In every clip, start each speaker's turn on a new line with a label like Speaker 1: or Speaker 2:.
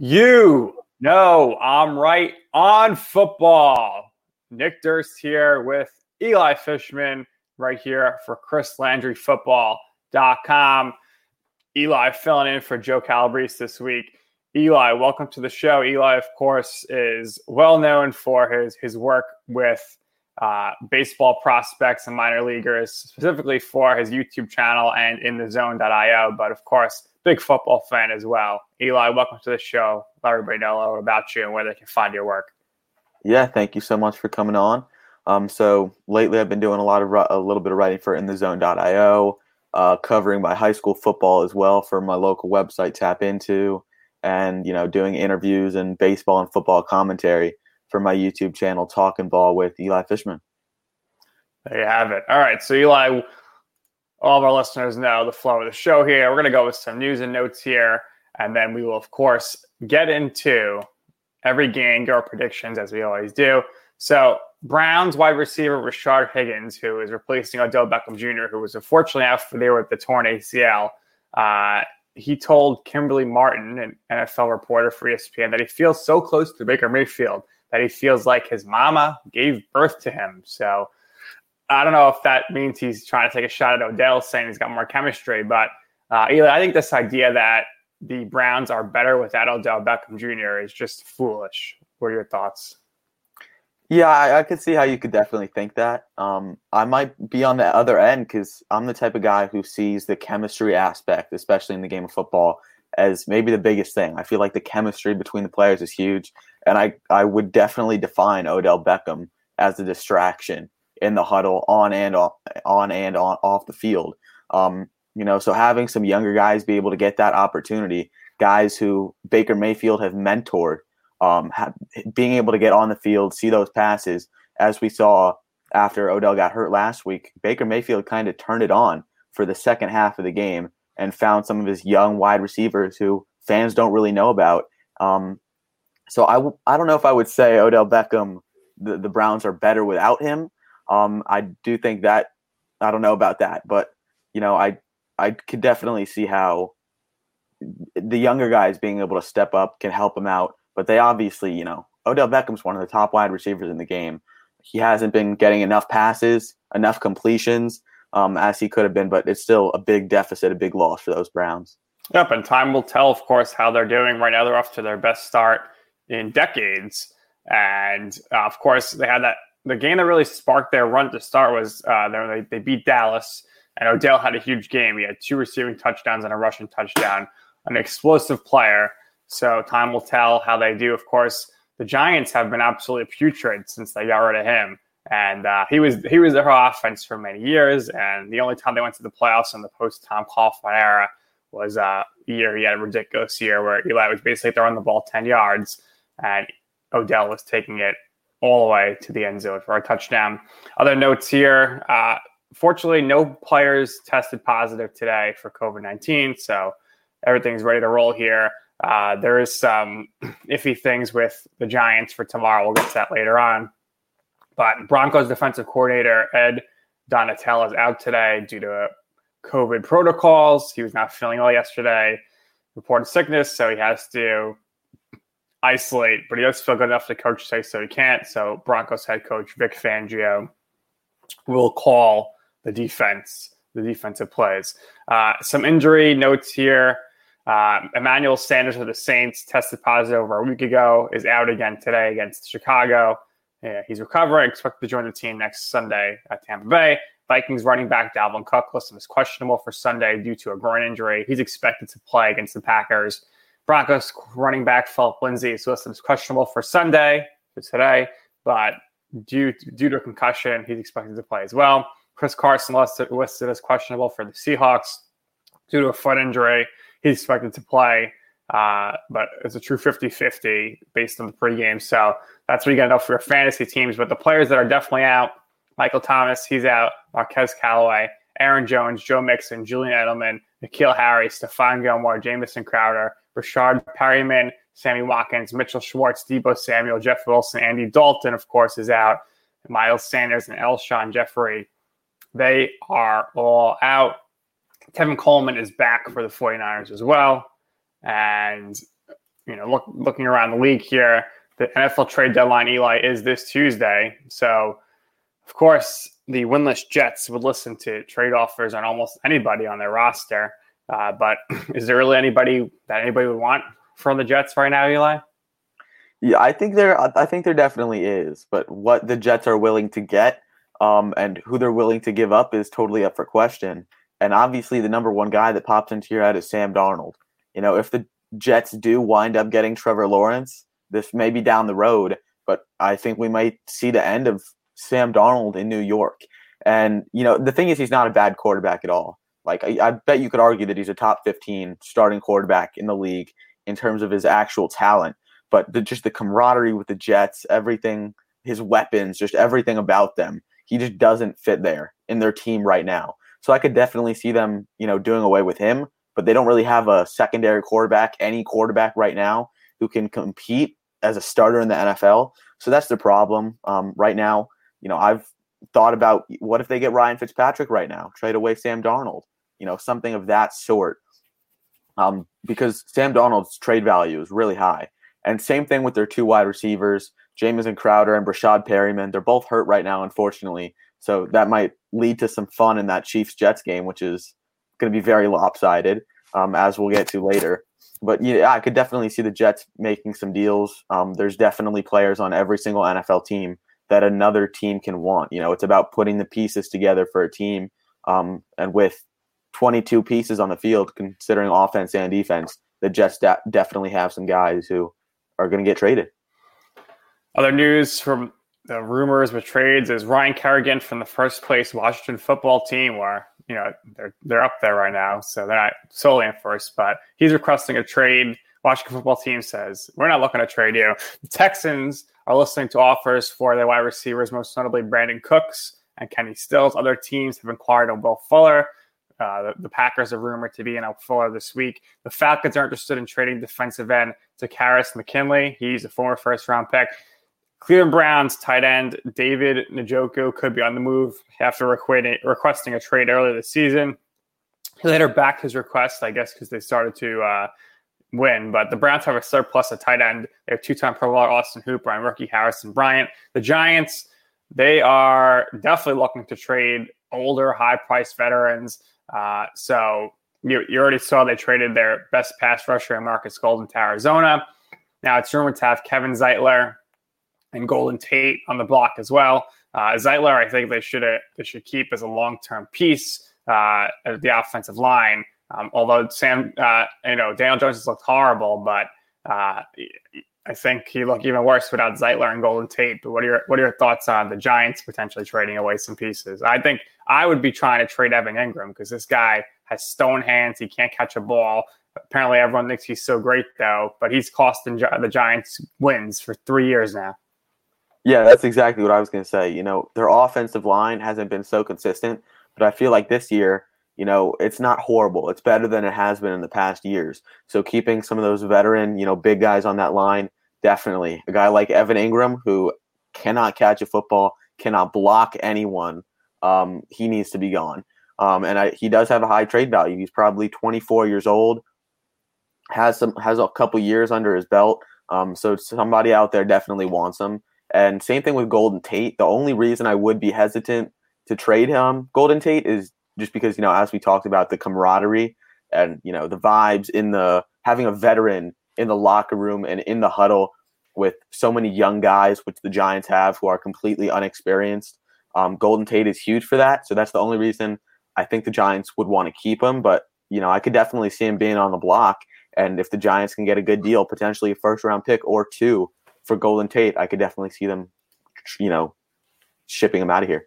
Speaker 1: You know I'm right on football. Nick Durst here with Eli Fishman right here for ChrisLandryFootball.com. Eli filling in for Joe Calabrese this week. Eli, welcome to the show. Eli, of course, is well known for his his work with uh, baseball prospects and minor leaguers, specifically for his YouTube channel and in the zone.io. But of course, big football fan as well. Eli, welcome to the show. Let everybody know a little about you and where they can find your work.
Speaker 2: Yeah, thank you so much for coming on. Um, so lately, I've been doing a lot of a little bit of writing for InTheZone.io, uh, covering my high school football as well for my local website Tap Into, and you know doing interviews and baseball and football commentary for my YouTube channel Talking Ball with Eli Fishman.
Speaker 1: There you have it. All right, so Eli, all of our listeners know the flow of the show here. We're going to go with some news and notes here, and then we will, of course, get into every game, go predictions as we always do. So, Browns wide receiver Rashard Higgins, who is replacing Odell Beckham Jr., who was unfortunately out for there with the torn ACL, uh, he told Kimberly Martin, an NFL reporter for ESPN, that he feels so close to Baker Mayfield that he feels like his mama gave birth to him. So, I don't know if that means he's trying to take a shot at Odell, saying he's got more chemistry. But uh, Eli, I think this idea that the Browns are better without Odell Beckham Jr. is just foolish. What are your thoughts?
Speaker 2: Yeah, I, I could see how you could definitely think that. Um, I might be on the other end because I'm the type of guy who sees the chemistry aspect, especially in the game of football, as maybe the biggest thing. I feel like the chemistry between the players is huge, and I I would definitely define Odell Beckham as a distraction in the huddle on and off, on and on off the field. Um, you know, so having some younger guys be able to get that opportunity, guys who Baker Mayfield have mentored, um, have, being able to get on the field, see those passes, as we saw after Odell got hurt last week, Baker Mayfield kind of turned it on for the second half of the game and found some of his young wide receivers who fans don't really know about. Um, so I w- I don't know if I would say Odell Beckham, the, the Browns are better without him. Um, I do think that I don't know about that, but you know, I I could definitely see how the younger guys being able to step up can help him out. But they obviously, you know, Odell Beckham's one of the top wide receivers in the game. He hasn't been getting enough passes, enough completions um, as he could have been, but it's still a big deficit, a big loss for those Browns.
Speaker 1: Yep, and time will tell, of course, how they're doing right now. They're off to their best start in decades, and uh, of course, they had that the game that really sparked their run to start was uh, they, they beat Dallas, and Odell had a huge game. He had two receiving touchdowns and a rushing touchdown, an explosive player. So time will tell how they do. Of course, the Giants have been absolutely putrid since they got rid of him, and uh, he was he was their offense for many years. And the only time they went to the playoffs in the post Tom Coughlin era was uh, a year he had a ridiculous year where Eli was basically throwing the ball ten yards, and Odell was taking it all the way to the end zone for a touchdown. Other notes here. Uh, fortunately, no players tested positive today for COVID 19. So everything's ready to roll here. Uh, there is some iffy things with the Giants for tomorrow. We'll get to that later on. But Broncos defensive coordinator Ed Donatell is out today due to COVID protocols. He was not feeling well yesterday, reported sickness, so he has to isolate, but he does feel good enough to coach today, so he can't. So Broncos head coach Vic Fangio will call the defense, the defensive plays. Uh, some injury notes here. Uh, Emmanuel Sanders of the Saints tested positive over a week ago, is out again today against Chicago. Yeah, he's recovering, expected to join the team next Sunday at Tampa Bay. Vikings running back Dalvin Cook listed as questionable for Sunday due to a groin injury. He's expected to play against the Packers. Broncos running back Philip Lindsay is listed as questionable for Sunday, for today, but due to, due to a concussion, he's expected to play as well. Chris Carson listed, listed as questionable for the Seahawks due to a foot injury. He's expected to play, uh, but it's a true 50 50 based on the pregame. So that's what you got to know for your fantasy teams. But the players that are definitely out Michael Thomas, he's out. Marquez Callaway, Aaron Jones, Joe Mixon, Julian Edelman, N'Keal Harry, Stephon Gilmore, Jamison Crowder, Breshad Perriman, Sammy Watkins, Mitchell Schwartz, Deebo Samuel, Jeff Wilson, Andy Dalton, of course, is out. Miles Sanders and Alshon Jeffery, they are all out. Tevin Coleman is back for the 49ers as well. And, you know, look, looking around the league here, the NFL trade deadline, Eli, is this Tuesday. So, of course, the winless Jets would listen to trade offers on almost anybody on their roster. Uh, but is there really anybody that anybody would want from the Jets right now, Eli?
Speaker 2: Yeah, I think there. I think there definitely is. But what the Jets are willing to get, um, and who they're willing to give up is totally up for question. And obviously, the number one guy that pops into your head is Sam Darnold. You know, if the Jets do wind up getting Trevor Lawrence, this may be down the road, but I think we might see the end of Sam Darnold in New York. And you know, the thing is, he's not a bad quarterback at all. Like I, I, bet you could argue that he's a top 15 starting quarterback in the league in terms of his actual talent. But the, just the camaraderie with the Jets, everything, his weapons, just everything about them, he just doesn't fit there in their team right now. So I could definitely see them, you know, doing away with him. But they don't really have a secondary quarterback, any quarterback right now who can compete as a starter in the NFL. So that's the problem um, right now. You know, I've thought about what if they get Ryan Fitzpatrick right now, trade away Sam Darnold you know, something of that sort. Um, because Sam Darnold's trade value is really high. And same thing with their two wide receivers, Jamison Crowder and Breshad Perriman. They're both hurt right now, unfortunately. So that might lead to some fun in that Chiefs Jets game, which is going to be very lopsided, um, as we'll get to later. But yeah, I could definitely see the Jets making some deals. Um, there's definitely players on every single NFL team that another team can want. You know, it's about putting the pieces together for a team. Um, and with 22 pieces on the field, considering offense and defense, the Jets de- definitely have some guys who are going to get traded.
Speaker 1: Other news from the rumors with trades is Ryan Kerrigan from the first place Washington football team, where you know they're they're up there right now, so they're not solely in first, but he's requesting a trade. Washington football team says we're not looking to trade you. The Texans are listening to offers for their wide receivers, most notably Brandin Cooks and Kenny Stills. Other teams have inquired on Will Fuller. Uh, the, the, Packers are rumored to be in a Fuller this week. The Falcons are interested in trading defensive end Takkarist McKinley. He's a former first round pick. Cleveland Browns tight end David Njoku could be on the move after requesting a trade earlier this season. He later backed his request, I guess, because they started to uh, win. But the Browns have a surplus at tight end. They have two-time Pro Bowler Austin Hooper and rookie Harrison Bryant. The Giants, they are definitely looking to trade older, high-priced veterans. Uh, so you, you already saw they traded their best pass rusher, Marcus Golden, to Arizona. Now it's rumored to have Kevin Zeitler and Golden Tate on the block as well. Uh, Zeitler, I think they should they should keep as a long term piece uh, of the offensive line. Um, although Sam, uh, you know, Daniel Jones has looked horrible, but uh, I think he looked even worse without Zeitler and Golden Tate. But what are your what are your thoughts on the Giants potentially trading away some pieces? I think I would be trying to trade Evan Engram because this guy has stone hands. He can't catch a ball. Apparently, everyone thinks he's so great though, but he's costing the Giants wins for three years now.
Speaker 2: Yeah, that's exactly what I was going to say. You know, their offensive line hasn't been so consistent, but I feel like this year, you know, it's not horrible. It's better than it has been in the past years. So keeping some of those veteran, you know, big guys on that line, definitely. A guy like Evan Engram who cannot catch a football, cannot block anyone, um, he needs to be gone. Um, and I, he does have a high trade value. He's probably 24 years old, has some has a couple years under his belt. Um, so somebody out there definitely wants him. And same thing with Golden Tate. The only reason I would be hesitant to trade him, Golden Tate, is just because you know as we talked about the camaraderie and you know the vibes in the having a veteran in the locker room and in the huddle with so many young guys which the giants have who are completely unexperienced. Um, golden tate is huge for that. So that's the only reason i think the giants would want to keep him. But you know i could definitely see him being on the block. And if the giants can get a good deal potentially a first round pick or two for golden tate i could definitely see them you know shipping him out of here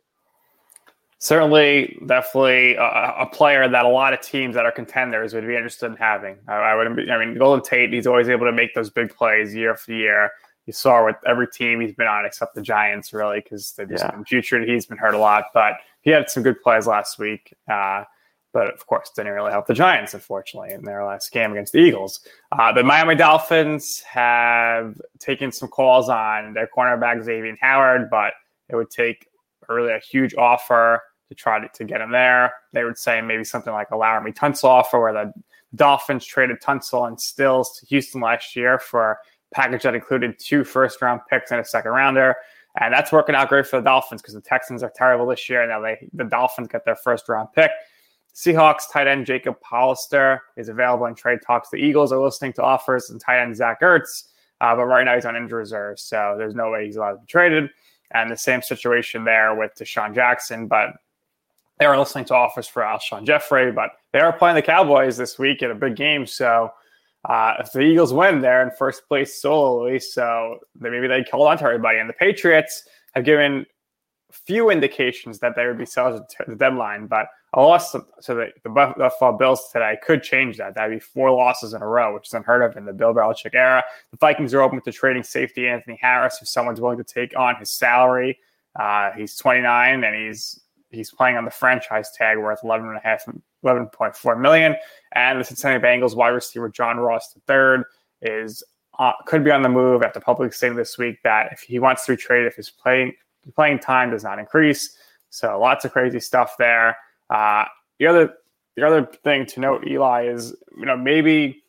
Speaker 1: certainly, definitely a, a, player that a lot of teams that are contenders would be interested in having. I, I would. I mean, Golden Tate. He's always able to make those big plays year after year. You saw with every team he's been on, except the Giants, really, because they've just yeah. been putrid. He's been hurt a lot, but he had some good plays last week. Uh, but of course, didn't really help the Giants, unfortunately, in their last game against the Eagles. Uh, the Miami Dolphins have taken some calls on their cornerback Xavier Howard, but it would take really a huge offer to try to, to get him there. They would say maybe something like a Laremy Tunsil offer where the Dolphins traded Tunsil and Stills to Houston last year for a package that included two first round picks and a second rounder. And that's working out great for the Dolphins because the Texans are terrible this year. Now they the Dolphins get their first round pick. Seahawks tight end Jacob Hollister is available in trade talks. The Eagles are listening to offers and tight end Zach Ertz, uh, but right now he's on injury reserve, so there's no way he's allowed to be traded. And the same situation there with DeSean Jackson, but they are listening to offers for Alshon Jeffery, but they are playing the Cowboys this week in a big game. So uh, if the Eagles win, they're in first place solely. So they, maybe they hold on to everybody. And the Patriots have given few indications that they would be selling to the deadline, but a loss to the, the Buffalo Bills today could change that. That'd be four losses in a row, which is unheard of in the Bill Belichick era. The Vikings are open to trading safety Anthony Harris if someone's willing to take on his salary. Uh, he's 29 and he's he's playing on the franchise tag worth 11 and a half 11.4 million. And the Cincinnati Bengals wide receiver John Ross III is uh, could be on the move after publicly stating this week that if he wants to trade if his playing playing time does not increase. So lots of crazy stuff there. Uh, the other the other thing to note Eli is you know maybe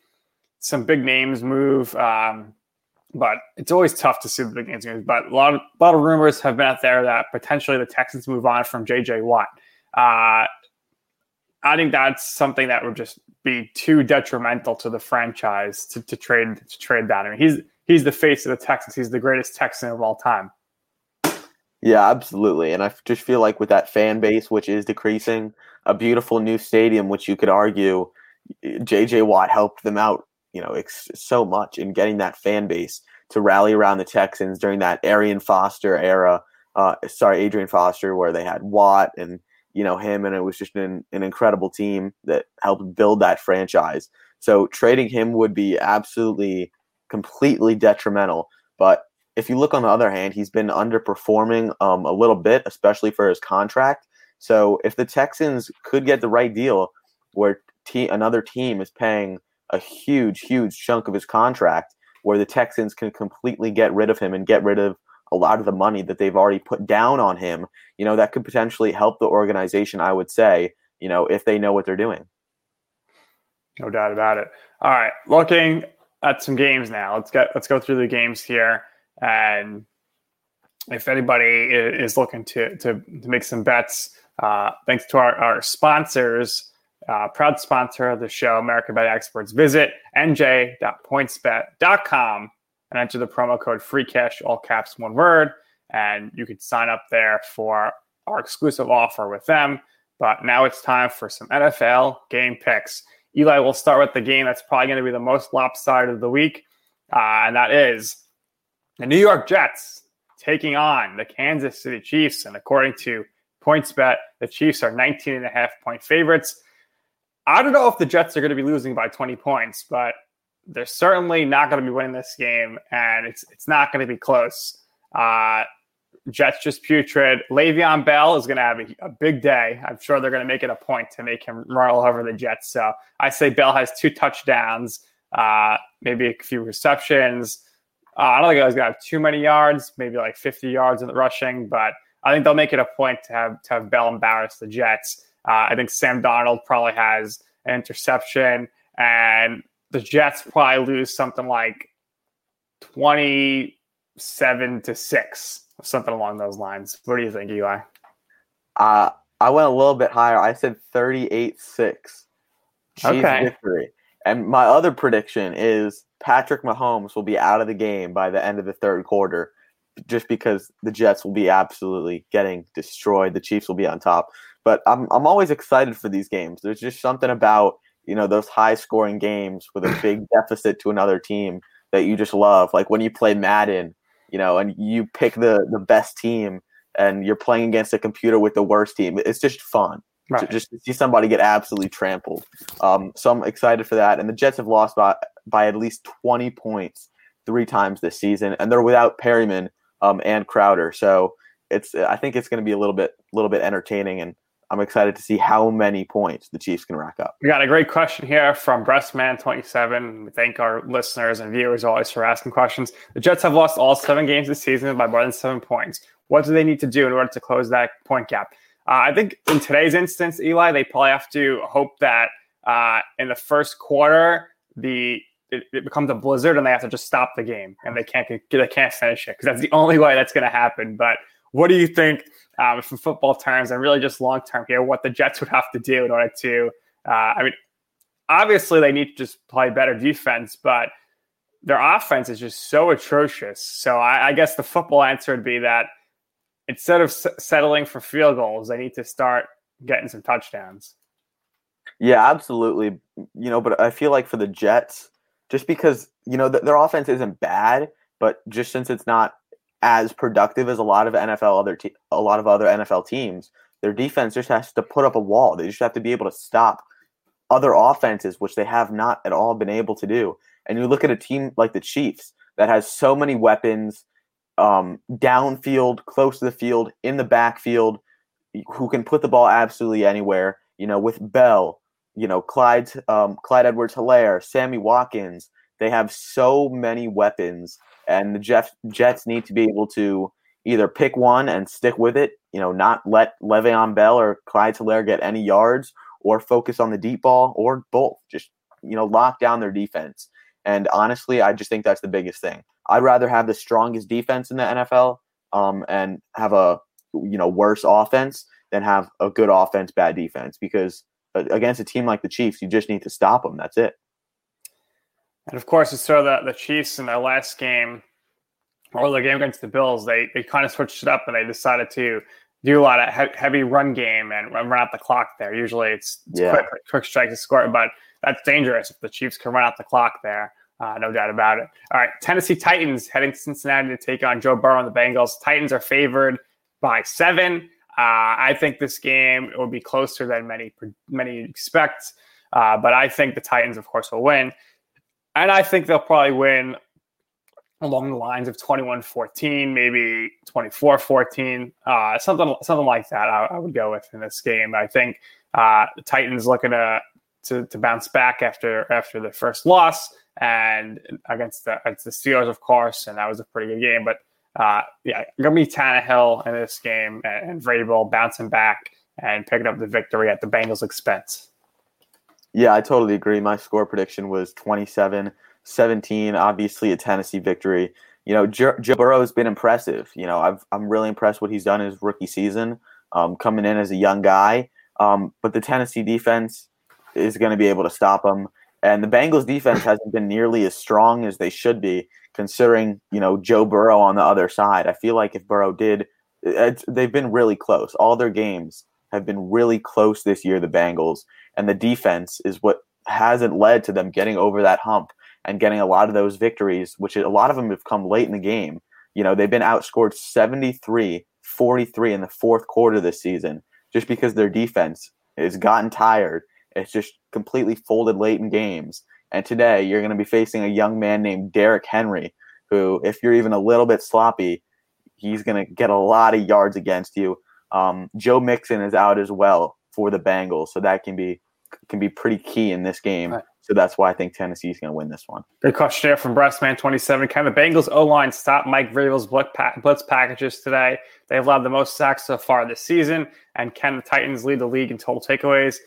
Speaker 1: some big names move um, but it's always tough to see the big names. But a lot of a lot of rumors have been out there that potentially the Texans move on from J.J. Watt. Uh, I think that's something that would just be too detrimental to the franchise to, to trade to trade that. I mean, he's he's the face of the Texans. He's the greatest Texan of all time.
Speaker 2: Yeah, absolutely. And I just feel like with that fan base, which is decreasing, a beautiful new stadium, which you could argue JJ Watt helped them out you know ex- so much in getting that fan base to rally around the Texans during that Arian Foster era. Uh, sorry, Adrian Foster, where they had Watt and you know him, and it was just an, an incredible team that helped build that franchise. So trading him would be absolutely completely detrimental. But if you look on the other hand, he's been underperforming um, a little bit, especially for his contract. So if the Texans could get the right deal, where another team is paying a huge, huge chunk of his contract where the Texans can completely get rid of him and get rid of a lot of the money that they've already put down on him. You know, that could potentially help the organization, I would say, you know, if they know what they're doing.
Speaker 1: No doubt about it. All right, looking at some games now. Let's get let's go through the games here, and if anybody is looking to to, to make some bets, uh, thanks to our, our sponsors, uh, proud sponsor of the show, American Bet Experts. Visit nj.pointsbet.com and enter the promo code free cash, all caps, one word, and you can sign up there for our exclusive offer with them. But now it's time for some NFL game picks. Eli will start with the game that's probably going to be the most lopsided of the week, uh, and that is the New York Jets taking on the Kansas City Chiefs. And according to PointsBet, the Chiefs are 19 and a half point favorites. I don't know if the Jets are going to be losing by 20 points, but they're certainly not going to be winning this game, and it's it's not going to be close. Uh, Jets just putrid. Le'Veon Bell is going to have a, a, big day. I'm sure they're going to make it a point to make him run all over the Jets. So I say Bell has two touchdowns, uh, maybe a few receptions. Uh, I don't think he's going to have too many yards, maybe like 50 yards in the rushing, but I think they'll make it a point to have to have Bell embarrass the Jets. Uh, I think Sam Darnold probably has an interception, and the Jets probably lose something like 27 to 6, something along those lines. What do you think, Eli?
Speaker 2: Uh, I went a little bit higher. I said 38 6.
Speaker 1: Okay.
Speaker 2: victory. And my other prediction is Patrick Mahomes will be out of the game by the end of the third quarter just because the Jets will be absolutely getting destroyed. The Chiefs will be on top. But I'm I'm always excited for these games. There's just something about, you know, those high scoring games with a big deficit to another team that you just love. Like when you play Madden, you know, and you pick the the best team and you're playing against a computer with the worst team. It's just fun. Right. To just to see somebody get absolutely trampled. Um, so I'm excited for that. And the Jets have lost by by at least 20 points three times this season, and they're without Perriman um, and Crowder. So it's I think it's going to be a little bit little bit entertaining, and I'm excited to see how many points the Chiefs can rack up.
Speaker 1: We got a great question here from Breastman27. We thank our listeners and viewers always for asking questions. The Jets have lost all seven games this season by more than seven points. What do they need to do in order to close that point gap? Uh, I think in today's instance, Eli, they probably have to hope that uh, in the first quarter the it, it, becomes a blizzard and they have to just stop the game and they can't they can't finish it because that's the only way that's going to happen. But what do you think um, from football terms and really just long term here, what the Jets would have to do in order to, uh, I mean, obviously they need to just play better defense, but their offense is just so atrocious. So I, I guess the football answer would be that instead of s- settling for field goals, they need to start getting some touchdowns.
Speaker 2: Yeah, absolutely. You know, but I feel like for the Jets, just because you know th- their offense isn't bad, but just since it's not as productive as a lot of NFL other te- a lot of other NFL teams. Their defense just has to put up a wall. They just have to be able to stop other offenses, which they have not at all been able to do. And you look at a team like the Chiefs that has so many weapons um, downfield, close to the field, in the backfield, who can put the ball absolutely anywhere. You know, with Bell, you know, Clyde, um, Clyde Edwards-Helaire, Sammy Watkins. They have so many weapons and the Jeff, Jets need to be able to either pick one and stick with it, you know, not let Le'Veon Bell or Clyde Helaire get any yards, or focus on the deep ball, or both. Just you know, lock down their defense. And honestly, I just think that's the biggest thing. I'd rather have the strongest defense in the NFL um, and have a you know worse offense than have a good offense, bad defense. Because against a team like the Chiefs, you just need to stop them. That's it.
Speaker 1: And of course, you saw the, the Chiefs in their last game, or the game against the Bills, they, they kind of switched it up and they decided to do a lot of he- heavy run game and run out the clock there. Usually it's, it's yeah. quick, quick strike to score, but that's dangerous if the Chiefs can run out the clock there. Uh, no doubt about it. All right, Tennessee Titans heading to Cincinnati to take on Joe Burrow and the Bengals. Titans are favored by seven. Uh, I think this game will be closer than many many expect, uh, but I think the Titans, of course, will win. And I think they'll probably win along the lines of 21-14, maybe 24-14, uh, something something like that. I, I, would go with in this game. I think uh, the Titans looking to, to, to bounce back after after the first loss and against the against the Steelers, of course, and that was a pretty good game. But uh, yeah, gonna be Tannehill in this game and, and Vrabel bouncing back and picking up the victory at the Bengals' expense.
Speaker 2: Yeah, I totally agree. My score prediction was 27 17, obviously a Tennessee victory. You know, Joe, Joe Burrow has been impressive. You know, I've, I'm really impressed what he's done his rookie season, um, coming in as a young guy. Um, but the Tennessee defense is going to be able to stop him. And the Bengals defense hasn't been nearly as strong as they should be, considering, you know, Joe Burrow on the other side. I feel like if Burrow did, they've been really close. All their games have been really close this year, the Bengals and the defense is what hasn't led to them getting over that hump and getting a lot of those victories, which a lot of them have come late in the game. You know, they've been outscored 73 43 in the fourth quarter this season just because their defense has gotten tired. It's just completely folded late in games. And today you're going to be facing a young man named Derrick Henry, who, if you're even a little bit sloppy, he's going to get a lot of yards against you. Um, Joe Mixon is out as well for the Bengals, so that can be can be pretty key in this game. Right. So that's why I think Tennessee is going to win this one.
Speaker 1: Good question here from Breastman27. Can the Bengals O line stop Mike Vrabel's blitz packages today? They've allowed the most sacks so far this season. And can the Titans lead the league in total takeaways?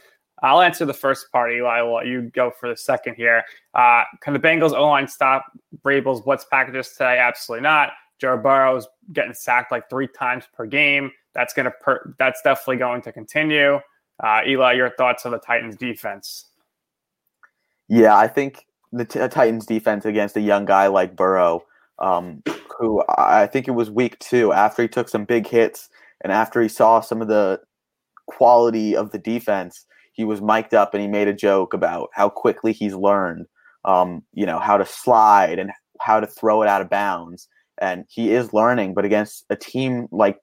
Speaker 1: I'll answer the first part, Eli. I'll let you go for the second here. Uh, can the Bengals O line stop Vrabel's blitz packages today? Absolutely not. Joe Burrow's getting sacked like three times per game. That's gonna per- that's definitely going to continue. Uh, Eli, your thoughts on the Titans defense?
Speaker 2: Yeah, I think the t- Titans defense against a young guy like Burrow, um, who I think it was week two after he took some big hits and after he saw some of the quality of the defense, he was mic'd up and he made a joke about how quickly he's learned, um, you know, how to slide and how to throw it out of bounds. And he is learning, but against a team like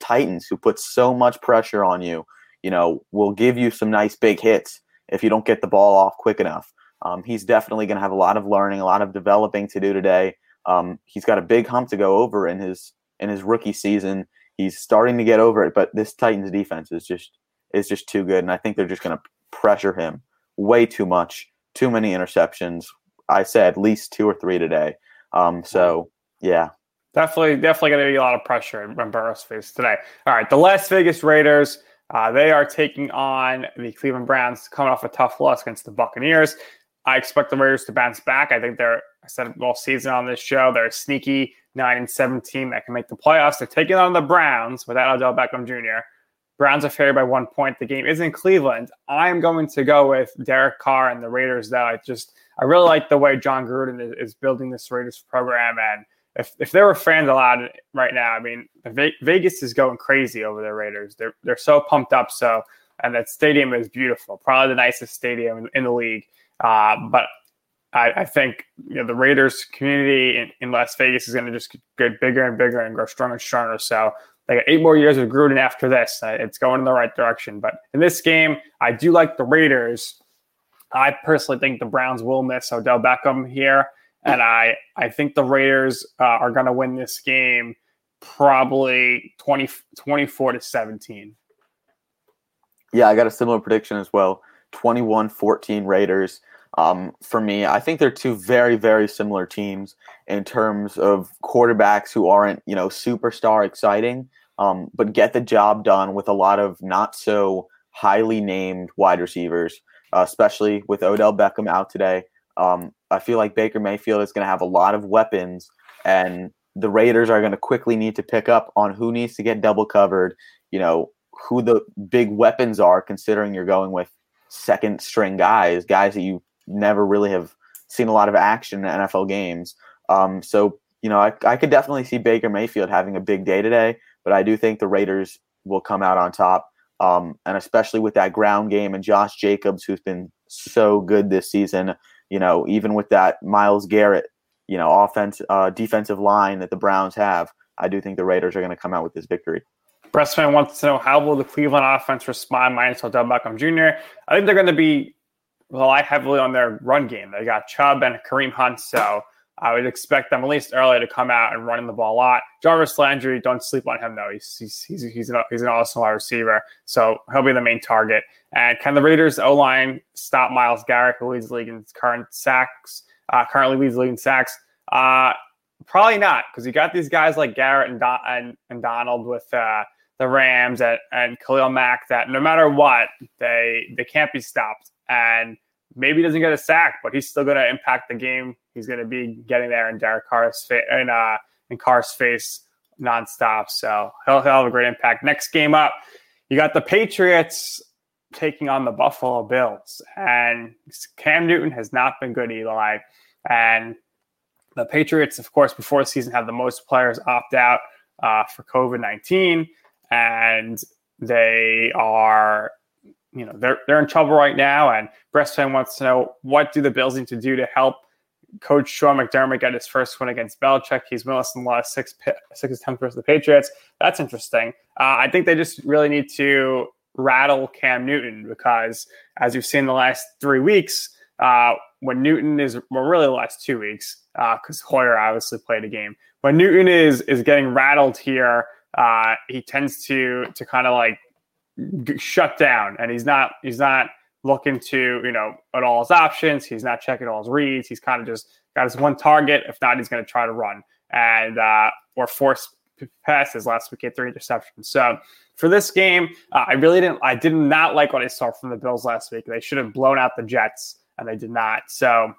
Speaker 2: Titans who puts so much pressure on you, you know, will give you some nice big hits if you don't get the ball off quick enough. Um, he's definitely going to have a lot of learning, a lot of developing to do today. Um, he's got a big hump to go over in his in his rookie season. He's starting to get over it, but this Titans defense is just is just too good, and I think they're just going to pressure him way too much. Too many interceptions. I said at least two or three today. Um, so yeah,
Speaker 1: definitely, definitely going to be a lot of pressure in Burrow's face today. All right, the Las Vegas Raiders uh, they are taking on the Cleveland Browns, coming off a tough loss against the Buccaneers. I expect the Raiders to bounce back. I think they're, I said all season on this show, they're a sneaky 9 and 7 team that can make the playoffs. They're taking on the Browns without Odell Beckham Jr. Browns are favored by one point. The game is in Cleveland. I'm going to go with Derek Carr and the Raiders, though. I just, I really like the way Jon Gruden is, is building this Raiders program. And if, if there were fans allowed right now, I mean, Vegas is going crazy over the Raiders. They're they're so pumped up. So, and that stadium is beautiful, probably the nicest stadium in, in the league. Uh, but I, I, think you know the Raiders community in, in Las Vegas is going to just get bigger and bigger and grow stronger and stronger. So they got eight more years of Gruden after this. Uh, it's going in the right direction. But in this game, I do like the Raiders. I personally think the Browns will miss Odell Beckham here and I I think the Raiders uh, are going to win this game probably 20, 24 to 17.
Speaker 2: Yeah, I got a similar prediction as well. 21-14 Raiders. Um, for me, I think they're two very, very similar teams in terms of quarterbacks who aren't, you know, superstar exciting, um, but get the job done with a lot of not so highly named wide receivers, uh, especially with Odell Beckham out today. Um, I feel like Baker Mayfield is going to have a lot of weapons, and the Raiders are going to quickly need to pick up on who needs to get double covered. You know who the big weapons are, considering you're going with second string guys, guys that you never really have seen a lot of action in NFL games. Um, so you know, I, I could definitely see Baker Mayfield having a big day today, but I do think the Raiders will come out on top. Um, and especially with that ground game and Josh Jacobs, who's been so good this season, you know, even with that Myles Garrett, you know, offense, uh, defensive line that the Browns have, I do think the Raiders are going to come out with this victory.
Speaker 1: Breastman wants to know how will the Cleveland offense respond minus Odell Beckham Jr. I think they're going to be rely heavily on their run game. They got Chubb and Kareem Hunt, so I would expect them at least early to come out and running the ball a lot. Jarvis Landry, don't sleep on him though. He's he's he's, he's, an, he's an awesome wide receiver, so he'll be the main target. And can the Raiders O line stop Myles Garrett, who leads the league in current sacks? Uh, currently leads the league in sacks. Uh, probably not, because you got these guys like Garrett and and, and Donald with uh, the Rams and, and Khalil Mack that no matter what they they can't be stopped. And maybe doesn't get a sack, but he's still going to impact the game. He's going to be getting there in Derek Carr's face in, uh, in Carr's face nonstop. So he'll, he'll have a great impact. Next game up, you got the Patriots taking on the Buffalo Bills, and Cam Newton has not been good, Eli. And the Patriots, of course, before the season had the most players opt out uh, for COVID nineteen, and they are you know they're they're in trouble right now. And Breastman wants to know what do the Bills need to do to help Coach Sean McDermott get his first win against Belichick. He's winless in the last six six attempts versus the Patriots. That's interesting. Uh, I think they just really need to rattle Cam Newton because, as you've seen the last three weeks, uh, when Newton is well, really the last two weeks because uh, Hoyer obviously played a game. When Newton is is getting rattled here, uh, he tends to to kind of like shut down, and he's not he's not looking to you know at all his options. He's not checking all his reads. He's kind of just got his one target. If not, he's going to try to run and uh, or force passes. Last week, had three interceptions. So for this game, uh, I really didn't. I did not like what I saw from the Bills last week. They should have blown out the Jets, and they did not. So.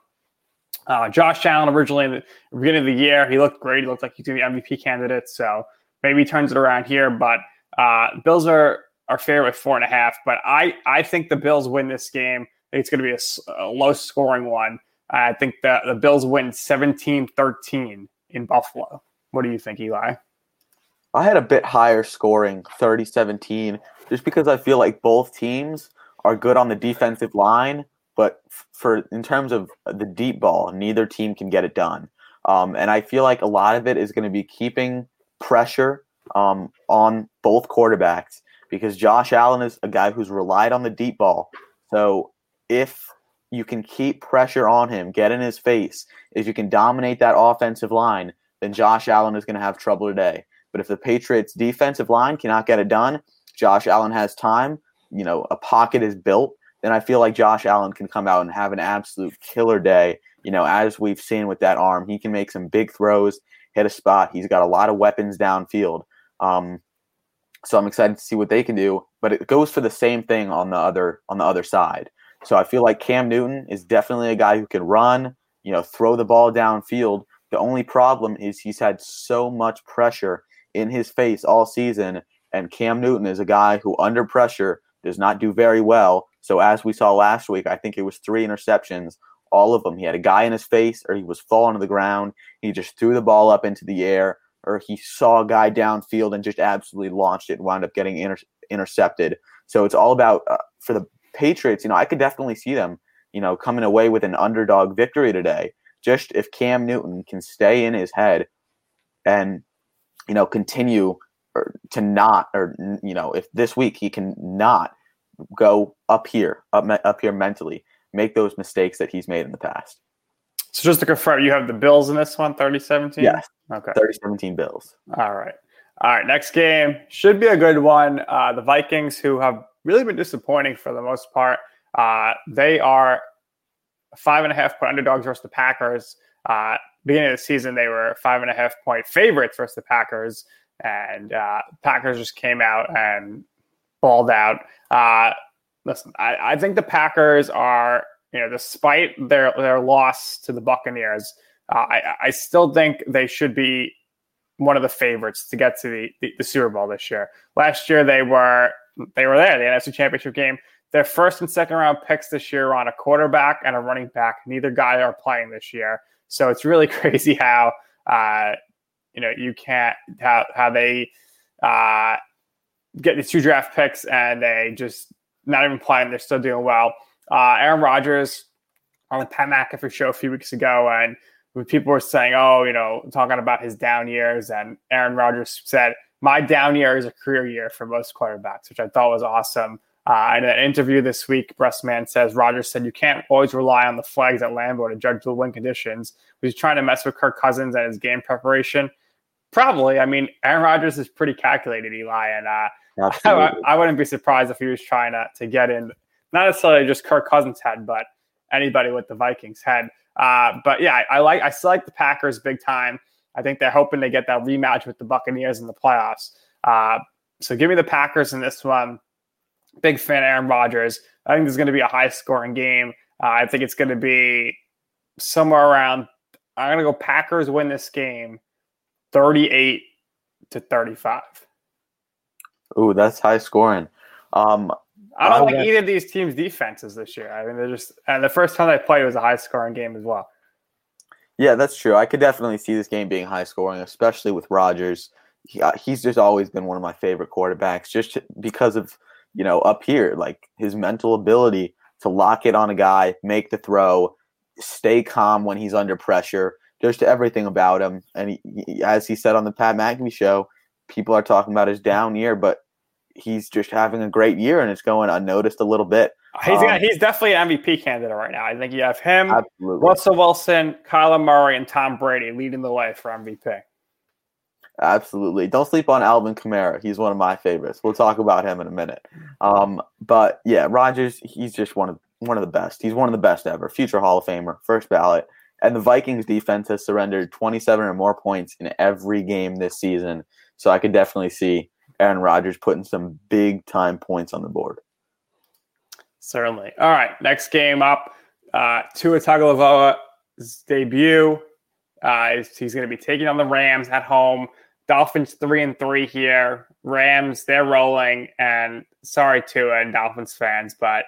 Speaker 1: Uh, Josh Allen originally in the beginning of the year, he looked great. He looked like he's going to be MVP candidate. So maybe he turns it around here. But uh, Bills are are fair with four and a half. But I I think the Bills win this game. I think it's going to be a, a low scoring one. I think the, the Bills win 17-13 in Buffalo. What do you think, Eli?
Speaker 2: I had a bit higher scoring, 30-17, just because I feel like both teams are good on the defensive line, but for in terms of the deep ball, neither team can get it done. Um, and I feel like a lot of it is going to be keeping pressure um, on both quarterbacks because Josh Allen is a guy who's relied on the deep ball. So if you can keep pressure on him, get in his face, if you can dominate that offensive line, then Josh Allen is going to have trouble today. But if the Patriots defensive line cannot get it done, Josh Allen has time, you know, a pocket is built, then I feel like Josh Allen can come out and have an absolute killer day. You know, as we've seen with that arm, he can make some big throws, hit a spot. He's got a lot of weapons downfield. Um, so I'm excited to see what they can do. But it goes for the same thing on the other on the other side. So I feel like Cam Newton is definitely a guy who can run, you know, throw the ball downfield. The only problem is he's had so much pressure in his face all season, and Cam Newton is a guy who under pressure does not do very well. So as we saw last week, I think it was three interceptions. All of them. He had a guy in his face, or he was falling to the ground. He just threw the ball up into the air, or he saw a guy downfield and just absolutely launched it and wound up getting inter- intercepted. So it's all about uh, for the Patriots. You know, I could definitely see them, you know, coming away with an underdog victory today. Just if Cam Newton can stay in his head and you know continue or to not or you know if this week he can not go up here up up here mentally make those mistakes that he's made in the past
Speaker 1: so just to confirm you have the bills in this one 3017
Speaker 2: yes.
Speaker 1: Okay.
Speaker 2: 3017 bills.
Speaker 1: All right. All right next game. Should be a good one. Uh, the vikings who have really been disappointing for the most part uh, they are five and a half point underdogs versus the packers. Uh, beginning of the season, they were five and a half point favorites versus the Packers, and uh, Packers just came out and balled out. Uh, listen, I, I, think the Packers are, you know, despite their their loss to the Buccaneers, uh, I, I still think they should be one of the favorites to get to the, the, the Super Bowl this year. Last year they were they were there, the NFC Championship game. Their first and second round picks this year on a quarterback and a running back. Neither guy are playing this year. So it's really crazy how uh, you know you can't how how they uh, get these two draft picks and they just not even playing. They're still doing well. Uh, Aaron Rodgers on the Pat McAfee show a few weeks ago, and people were saying, "Oh, you know, talking about his down years," and Aaron Rodgers said, "My down year is a career year for most quarterbacks," which I thought was awesome. Uh, in an interview this week, Breastman says Rodgers said you can't always rely on the flags at Lambeau to judge the win conditions. He's trying to mess with Kirk Cousins and his game preparation. Probably. I mean, Aaron Rodgers is pretty calculated, Eli, and uh, I, I, wouldn't be surprised if he was trying to, to get in, not necessarily just Kirk Cousins' head, but anybody with the Vikings' head. Uh, but yeah, I, I, like I still like the Packers big time. I think they're hoping to get that rematch with the Buccaneers in the playoffs. Uh, so give me the Packers in this one. Big fan Aaron Rodgers. I think this is going to be a high scoring game. Uh, I think it's going to be somewhere around. I'm going to go Packers win this game 38 to 35.
Speaker 2: Ooh, that's high scoring. Um,
Speaker 1: I don't I like either of these teams' defenses this year. I mean, they're just, and the first time they played was a high scoring game as well.
Speaker 2: Yeah, that's true. I could definitely see this game being high scoring, especially with Rodgers. He, uh, he's just always been one of my favorite quarterbacks just because of you know, up here, like his mental ability to lock it on a guy, make the throw, stay calm when he's under pressure, just everything about him. And he, he, as he said on the Pat McAfee show, people are talking about his down year, but he's just having a great year and it's going unnoticed a little bit.
Speaker 1: He's,
Speaker 2: Um,
Speaker 1: he's definitely an MVP candidate right now. I think you have him,
Speaker 2: Absolutely.
Speaker 1: Russell Wilson, Kyler Murray, and Tom Brady leading the way for MVP.
Speaker 2: Absolutely. Don't sleep on Alvin Kamara. He's one of my favorites. We'll talk about him in a minute. Um, but yeah, Rodgers, he's just one of one of the best. He's one of the best ever. Future Hall of Famer, first ballot. And the Vikings defense has surrendered 27 or more points in every game this season. So I could definitely see Aaron Rodgers putting some big time points on the board.
Speaker 1: Certainly. All right, next game up, uh, Tua Tagovailoa's debut. Uh, he's going to be taking on the Rams at home. Dolphins three and three here. Rams they're rolling, and sorry Tua and Dolphins fans, but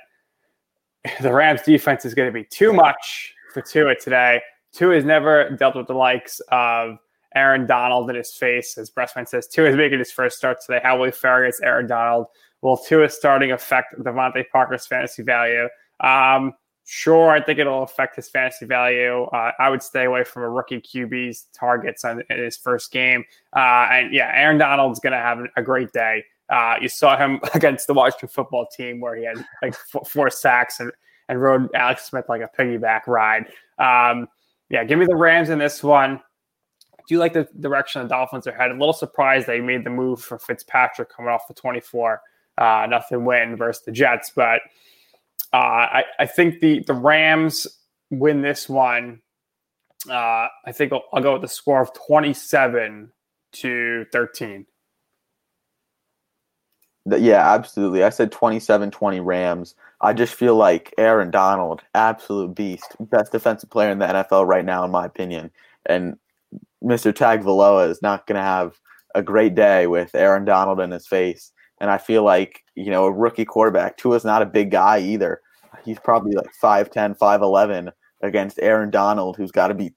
Speaker 1: the Rams defense is going to be too much for Tua today. Tua has never dealt with the likes of Aaron Donald in his face. As Breastman says, Tua is making his first start today. How will he fare against Aaron Donald? Will Tua's starting affect DeVante Parker's fantasy value? Um, sure, I think it'll affect his fantasy value. Uh, I would stay away from a rookie QB's targets on, in his first game. Uh, and yeah, Aaron Donald's going to have a great day. Uh, you saw him against the Washington football team where he had like four sacks and, and rode Alex Smith like a piggyback ride. Um, yeah, give me the Rams in this one. Do like the direction the Dolphins are headed. A little surprised they made the move for Fitzpatrick coming off the 24 uh, nothing win versus the Jets, but uh, I, I think the the Rams win this one. Uh, I think I'll, I'll go with the score of 27 to 13.
Speaker 2: Yeah, absolutely. I said 27 20 Rams. I just feel like Aaron Donald, absolute beast, best defensive player in the NFL right now, in my opinion. And Mr. Tagovailoa is not going to have a great day with Aaron Donald in his face. And I feel like, you know, a rookie quarterback, Tua's not a big guy either. He's probably like 5'10, 5'11 against Aaron Donald, who's got to be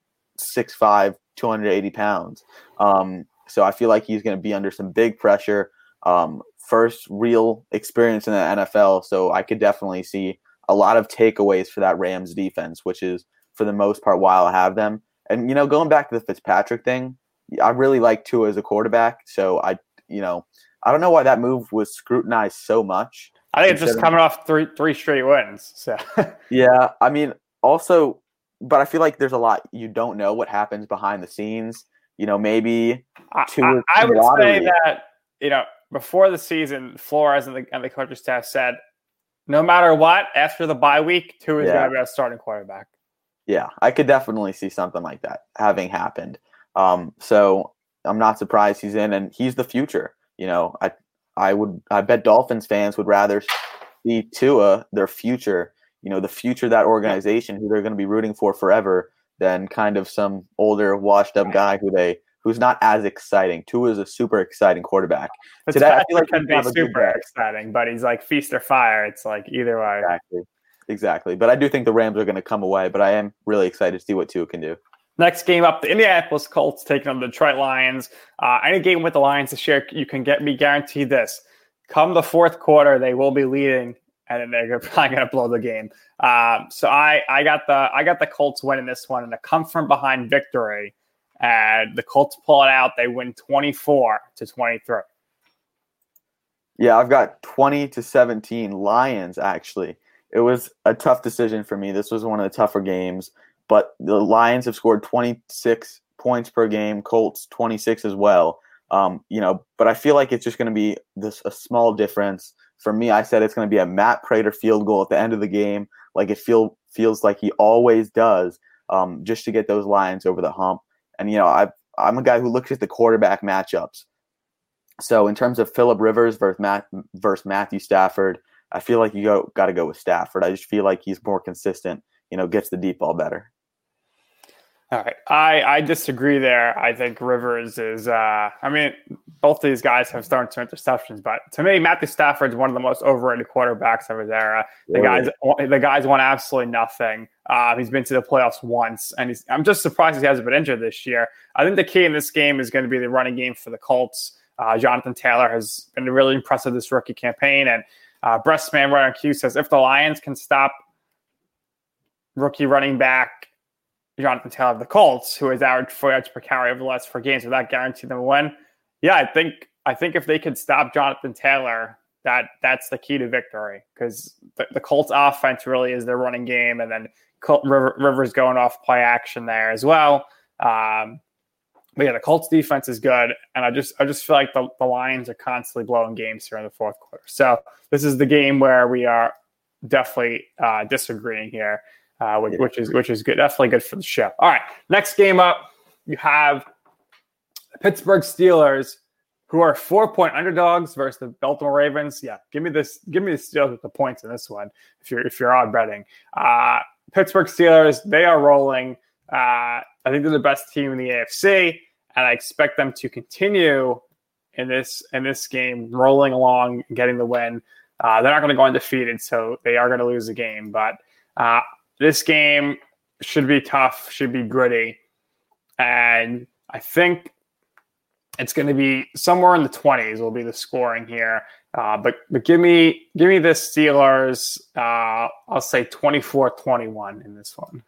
Speaker 2: 6'5, 280 pounds. Um, so I feel like he's going to be under some big pressure. Um, first real experience in the NFL, so I could definitely see a lot of takeaways for that Rams defense, which is for the most part why I have them. And you know, going back to the Fitzpatrick thing, I really like Tua as a quarterback, so I, you know, I don't know why that move was scrutinized so much.
Speaker 1: I think it's just coming off three three straight wins. So
Speaker 2: Yeah, I mean, also, but I feel like there's a lot you don't know what happens behind the scenes. You know, maybe
Speaker 1: I,
Speaker 2: to
Speaker 1: I,
Speaker 2: a
Speaker 1: I would say that you know before the season, Flores and the, and the coaching staff said, no matter what, after the bye week, Tua is
Speaker 2: Yeah.
Speaker 1: going to be our starting quarterback.
Speaker 2: Yeah, I could definitely see something like that having happened. Um, so I'm not surprised he's in, and he's the future. You know, I I would I bet Dolphins fans would rather see Tua their future. You know, the future of that organization who they're going to be rooting for forever, than kind of some older, washed up guy who they who's not as exciting. Tua is a super exciting quarterback. Today, I feel like
Speaker 1: can be
Speaker 2: have a good
Speaker 1: super exciting, but he's like feast or fire. It's like either way.
Speaker 2: Exactly. Exactly. But I do think the Rams are going to come away, but I am really excited to see what Tua can do.
Speaker 1: Next game up, the Indianapolis Colts taking on the Detroit Lions. Uh, any game with the Lions this year, you can get me guaranteed this. Come the fourth quarter, they will be leading, and then they're probably going to blow the game. Um, so I, I got the I got the Colts winning this one and a come from behind victory, and the Colts pull it out. They win twenty four to twenty three.
Speaker 2: Yeah, I've got 20 to 17 Lions actually. It was a tough decision for me. This was one of the tougher games, but the Lions have scored 26 points per game, Colts 26 as well. Um, you know, but I feel like it's just going to be this a small difference. For me, I said it's going to be a Matt Prater field goal at the end of the game, like it feel feels like he always does, um, just to get those Lions over the hump. And you know, I I'm a guy who looks at the quarterback matchups. So in terms of Philip Rivers versus, Matt, versus Matthew Stafford, I feel like you go got to go with Stafford. I just feel like he's more consistent. You know, gets the deep ball better.
Speaker 1: All right, I I disagree there. I think Rivers is. Uh, I mean, both these guys have thrown two interceptions, but to me, Matthew Stafford's one of the most overrated quarterbacks of his era. The
Speaker 2: Really?
Speaker 1: guys, the guys won absolutely nothing. Uh, he's been to the playoffs once, and he's, I'm just surprised he hasn't been injured this year. I think the key in this game is going to be the running game for the Colts. Uh, Jonathan Taylor has been really impressive this rookie campaign, and uh, Breastman right on cue says if the Lions can stop rookie running back Jonathan Taylor of the Colts, who has averaged four yards per carry over the last four games, without guaranteeing them a win. Yeah, I think I think if they could stop Jonathan Taylor, that that's the key to victory because the, the, Colts offense really is their running game, and then Col- River, Rivers going off play action there as well. Um, but yeah, the Colts defense is good, and I just I just feel like the, the Lions are constantly blowing games here in the fourth quarter. So this is the game where we are definitely uh, disagreeing here, uh, which, which is which is good, definitely good for the show. All right, next game up, you have the Pittsburgh Steelers, who are four point underdogs versus the Baltimore Ravens. Yeah, give me this, give me the Steelers with the points in this one. If you're if you're odd betting, uh, Pittsburgh Steelers, they are rolling. Uh, I think they're the best team in the AFC, and I expect them to continue in this in this game, rolling along, getting the win. Uh, they're not going to go undefeated, so they are going to lose the game. But uh, this game should be tough, should be gritty, and I think it's going to be somewhere in the twenties. Will be the scoring here. Uh, but but give me give me the Steelers. Uh, I'll say 24-21 in this one.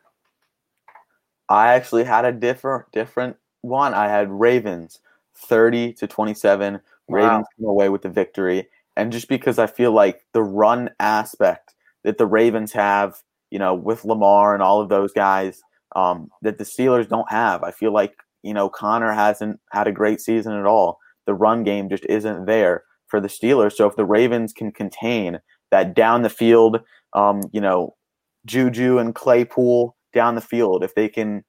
Speaker 2: I actually had a different different one. I had Ravens 30 to 27. Wow. Ravens come away with the victory. And just because I feel like the run aspect that the Ravens have, you know, with Lamar and all of those guys, um, that the Steelers don't have. I feel like, you know, Connor hasn't had a great season at all. The run game just isn't there for the Steelers. So if the Ravens can contain that down the field, um, you know, Juju and Claypool down the field, if they can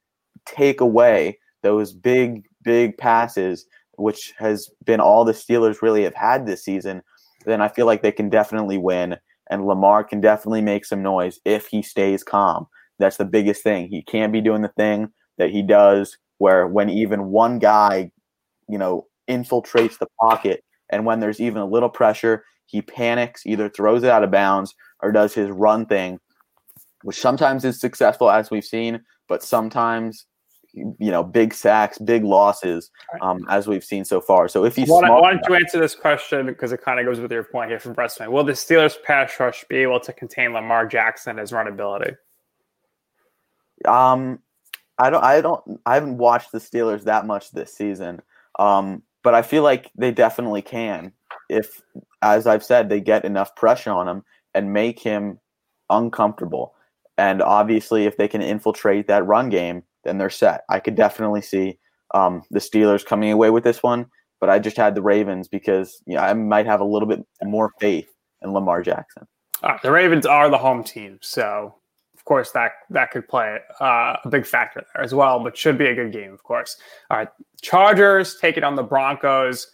Speaker 2: take away those big, big passes, which has been all the Steelers really have had this season, then I feel like they can definitely win. And Lamar can definitely make some noise if he stays calm. That's the biggest thing. He can't be doing the thing that he does where when even one guy, you know, infiltrates the pocket and when there's even a little pressure, he panics, either throws it out of bounds or does his run thing which sometimes is successful as we've seen, but sometimes you know big sacks, big losses, um, as we've seen so far. So if he's
Speaker 1: why, why don't you answer this question because it kind of goes with your point here from Breastman? Will the Steelers pass rush be able to contain Lamar Jackson as runability?
Speaker 2: Um, I don't, I don't, I haven't watched the Steelers that much this season. Um, but I feel like they definitely can if, as I've said, they get enough pressure on him and make him uncomfortable. And obviously, if they can infiltrate that run game, then they're set. I could definitely see um, the Steelers coming away with this one, but I just had the Ravens because you know, I might have a little bit more faith in Lamar Jackson.
Speaker 1: Uh, the Ravens are the home team, so of course that that could play uh, a big factor there as well. But should be a good game, of course. All right, Chargers taking on the Broncos,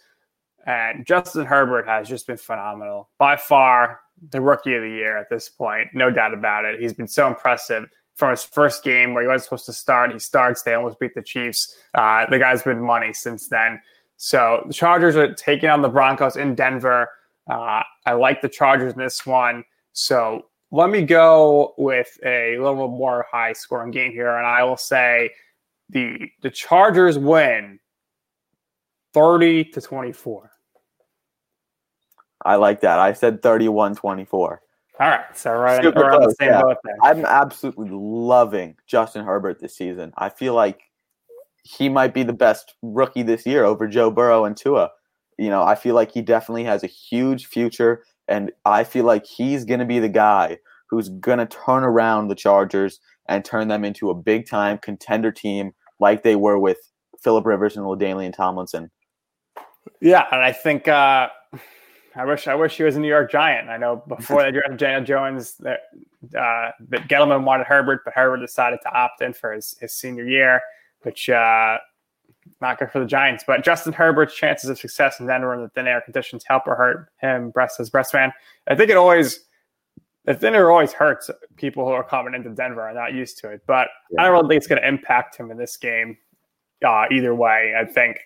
Speaker 1: and Justin Herbert has just been phenomenal by far the rookie of the year at this point, no doubt about it. He's been so impressive from his first game where he wasn't supposed to start. He starts, they almost beat the Chiefs. Uh, the guy's been money since then. So the Chargers are taking on the Broncos in Denver. Uh, I like the Chargers in this one. So let me go with a little more high scoring game here, and I will say the the Chargers win 30 to 24.
Speaker 2: I like that. I said 31 24.
Speaker 1: All right. So right Super around close, the same yeah. boat there.
Speaker 2: I'm absolutely loving Justin Herbert this season. I feel like he might be the best rookie this year over Joe Burrow and Tua. You know, I feel like he definitely has a huge future, and I feel like he's going to be the guy who's going to turn around the Chargers and turn them into a big time contender team like they were with Philip Rivers and LaDainian Tomlinson.
Speaker 1: Yeah, and I think uh, I wish I wish he was a New York Giant. I know before they drafted Daniel Jones, that uh, that Gettleman wanted Herbert, but Herbert decided to opt in for his, his senior year, which uh, not good for the Giants. But Justin Herbert's chances of success in Denver in the thin air conditions help or hurt him, breast as breast man. I think it always the thin air always hurts people who are coming into Denver are not used to it. But yeah. I don't really think it's going to impact him in this game. Uh, either way, I think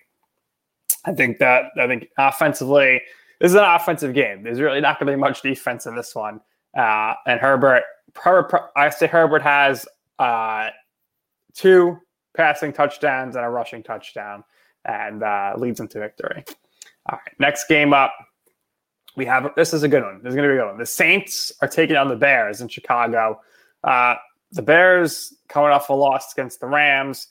Speaker 1: I think that I think offensively this is an offensive game. There's really not going to be much defense in this one. Uh, and Herbert, I say Herbert has uh, two passing touchdowns and a rushing touchdown, and uh, leads into victory. All right, next game up, we have this is a good one. This is going to be a good one. The Saints are taking on the Bears in Chicago. Uh, the Bears coming off a loss against the Rams,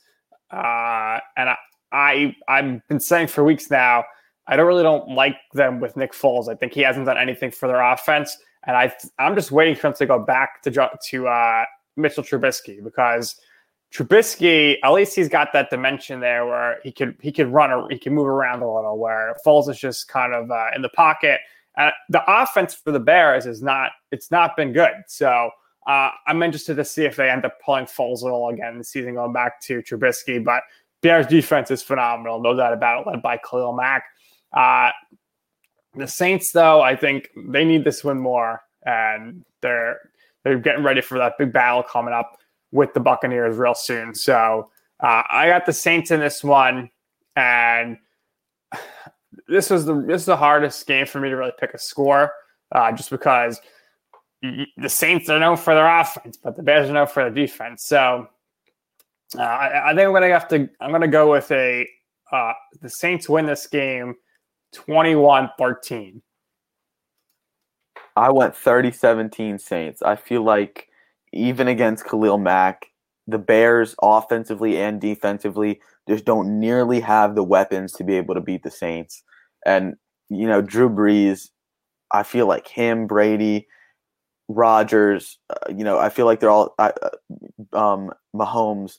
Speaker 1: uh, and I, I I've been saying for weeks now I don't really don't like them with Nick Foles. I think he hasn't done anything for their offense, and I I'm just waiting for him to go back to to uh, Mitchell Trubisky because Trubisky at least he's got that dimension there where he could he could run or he can move around a little. Where Foles is just kind of uh, in the pocket. Uh, the offense for the Bears is not it's not been good. So uh, I'm interested to see if they end up pulling Foles at all again this season, going back to Trubisky. But Bears defense is phenomenal, no doubt about it, led by Khalil Mack. Uh, the Saints, though, I think they need this win more, and they're they're getting ready for that big battle coming up with the Buccaneers real soon. So uh, I got the Saints in this one, and this was the this is the hardest game for me to really pick a score, uh, just because the Saints are known for their offense, but the Bears are known for their defense. So uh, I, I, think I'm to have to. I'm to go with a uh, the Saints win this game 21-13.
Speaker 2: I went 30-17 Saints. I feel like even against Khalil Mack, the Bears offensively and defensively just don't nearly have the weapons to be able to beat the Saints. And you know, Drew Brees, I feel like him, Brady, Rodgers, uh, you know, I feel like they're all uh, um, Mahomes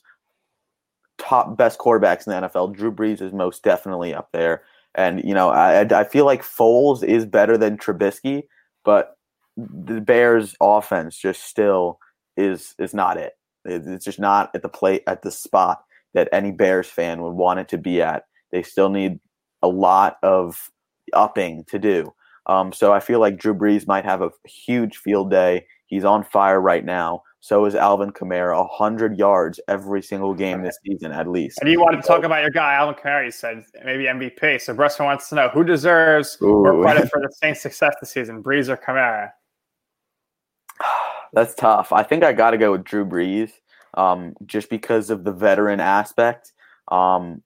Speaker 2: top best quarterbacks in the NFL. Drew Brees is most definitely up there. And, you know, I, I feel like Foles is better than Trubisky, but the Bears offense just still is is not it. It's just not at the plate at the spot that any Bears fan would want it to be at. They still need a lot of upping to do. Um, so I feel like Drew Brees might have a huge field day. He's on fire right now. So is Alvin Kamara, hundred yards every single game this season, at least.
Speaker 1: And you want to talk about your guy Alvin Kamara? You said maybe MVP. So Bresson wants to know who deserves Ooh. more credit for the Saints' success this season, Brees or Kamara?
Speaker 2: That's tough. I think I got to go with Drew Brees, um, just because of the veteran aspect. Um,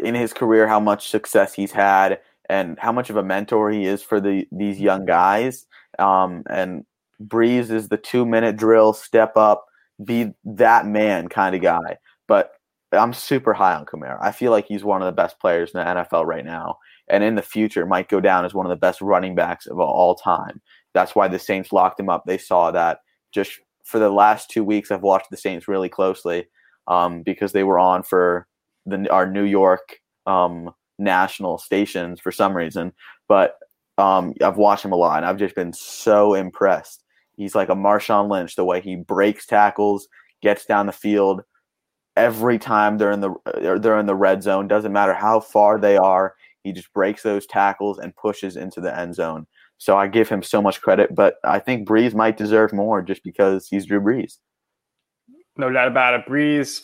Speaker 2: in his career, how much success he's had, and how much of a mentor he is for the these young guys. Um, and Brees is the two minute drill, step up, be that man kind of guy. But I'm super high on Kamara. I feel like he's one of the best players in the NFL right now, and in the future might go down as one of the best running backs of all time. That's why the Saints locked him up. They saw that just for the last two weeks. I've watched the Saints really closely um, because they were on for the our New York um, national stations for some reason. But um, I've watched him a lot, and I've just been so impressed He's like a Marshawn Lynch, the way he breaks tackles, gets down the field every time they're in the uh, they're in the red zone. Doesn't matter how far they are, he just breaks those tackles and pushes into the end zone. So I give him so much credit, but I think Brees might deserve more just because he's Drew Brees.
Speaker 1: No doubt about it. Brees,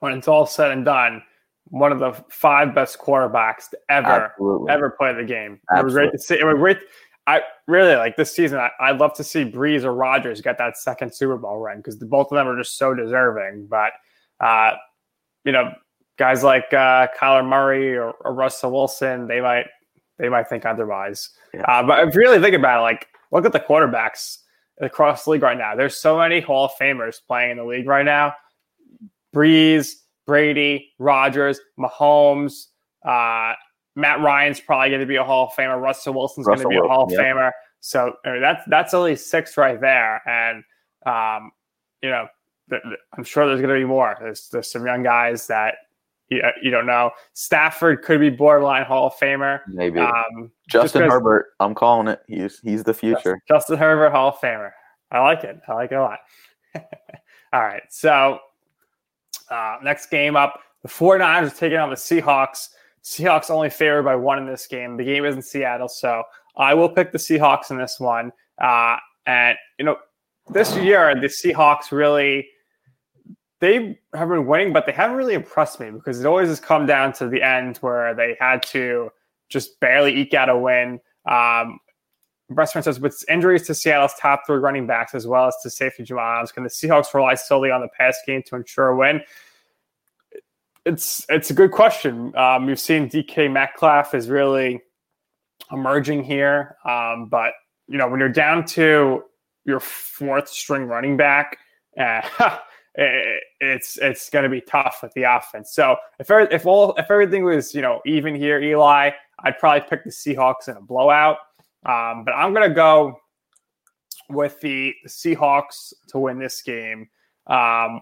Speaker 1: when it's all said and done, one of the five best quarterbacks to ever Absolutely. ever play the game. Absolutely. It was great to see. It was great. I really like this season. I, would love to see Brees or Rodgers get that second Super Bowl ring because both of them are just so deserving. But uh, you know, guys like uh, Kyler Murray or, or, Russell Wilson, they might they might think otherwise. Yeah. Uh, but if you really think about it, like look at the quarterbacks across the league right now. There's so many Hall of Famers playing in the league right now. Brees, Brady, Rodgers, Mahomes. Uh, Matt Ryan's probably going to be a Hall of Famer. Russell Wilson's going to be a Hall of. Famer. So I mean, that's that's only six right there, and um, you know, th- th- I'm sure there's going to be more. There's there's some young guys that you, you don't know. Stafford could be borderline Hall of Famer.
Speaker 2: Maybe um, Justin Herbert. I'm calling it. He's he's the future.
Speaker 1: Justin Herbert Hall of Famer. I like it. I like it a lot. All right. So uh, next game up, the 49ers taking on the Seahawks. Seahawks only favored by one in this game. The game is in Seattle, so I will pick the Seahawks in this one. Uh, and you know, this year the Seahawks really they have been winning, but they haven't really impressed me because it always has come down to the end where they had to just barely eke out a win. Um, Breast says with injuries to Seattle's top three running backs as well as to safety Jamal Adams, can the Seahawks rely solely on the pass game to ensure a win? It's it's a good question. Um, you've seen DK Metcalf is really emerging here, um, but you know when you're down to your fourth string running back, uh, it, it's it's going to be tough with the offense. So if if all if everything was you know even here, Eli, I'd probably pick the Seahawks in a blowout. Um, but I'm going to go with the Seahawks to win this game. Um,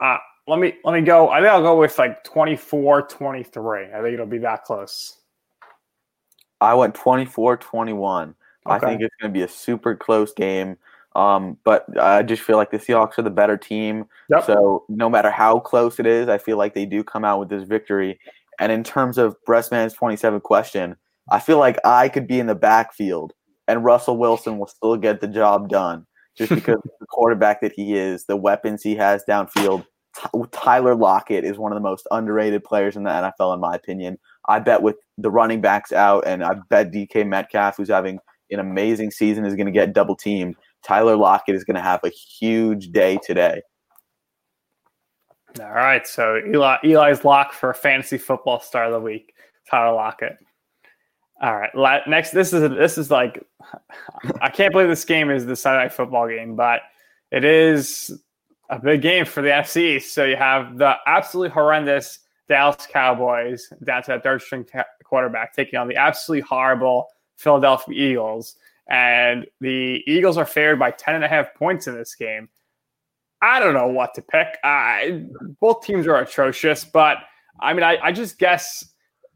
Speaker 1: uh, let me let me go. I think I'll go with like 24-23. I think it'll be that close.
Speaker 2: I went 24-21. Okay. I think it's going to be a super close game. Um, but I just feel like the Seahawks are the better team. Yep. So no matter how close it is, I feel like they do come out with this victory. And in terms of Breastman's 27 question, I feel like I could be in the backfield and Russell Wilson will still get the job done just because the quarterback that he is, the weapons he has downfield. Tyler Lockett is one of the most underrated players in the NFL, in my opinion. I bet with the running backs out, and I bet DK Metcalf, who's having an amazing season, is going to get double teamed. Tyler Lockett is going to have a huge day today.
Speaker 1: All right, so Eli, Eli's lock for fantasy football star of the week, Tyler Lockett. All right, next this is this is like I can't believe this game is the Sunday night football game, but it is a big game for the NFC. So you have the absolutely horrendous Dallas Cowboys down to that third string quarterback taking on the absolutely horrible Philadelphia Eagles. And the Eagles are favored by 10 and a half points in this game. I don't know what to pick. I, both teams are atrocious, but I mean, I, I just guess,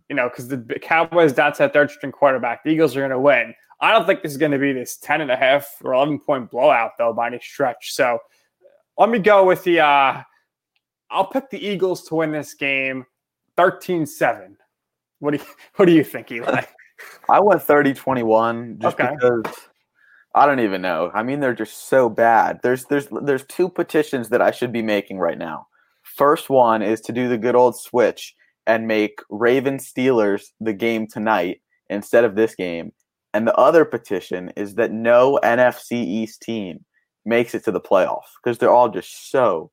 Speaker 1: you know, because the Cowboys down to that third string quarterback, the Eagles are going to win. I don't think this is going to be this 10 and a half or 11 point blowout, though, by any stretch. So let me go with the, uh, I'll pick the Eagles to win this game 13 7. What do you, what do you think, Eli?
Speaker 2: I went 30 21 just okay. because I don't even know. I mean, they're just so bad. There's there's there's two petitions that I should be making right now. First one is to do the good old switch and make Raven Steelers the game tonight instead of this game. And the other petition is that no NFC East team makes it to the playoffs because they're all just so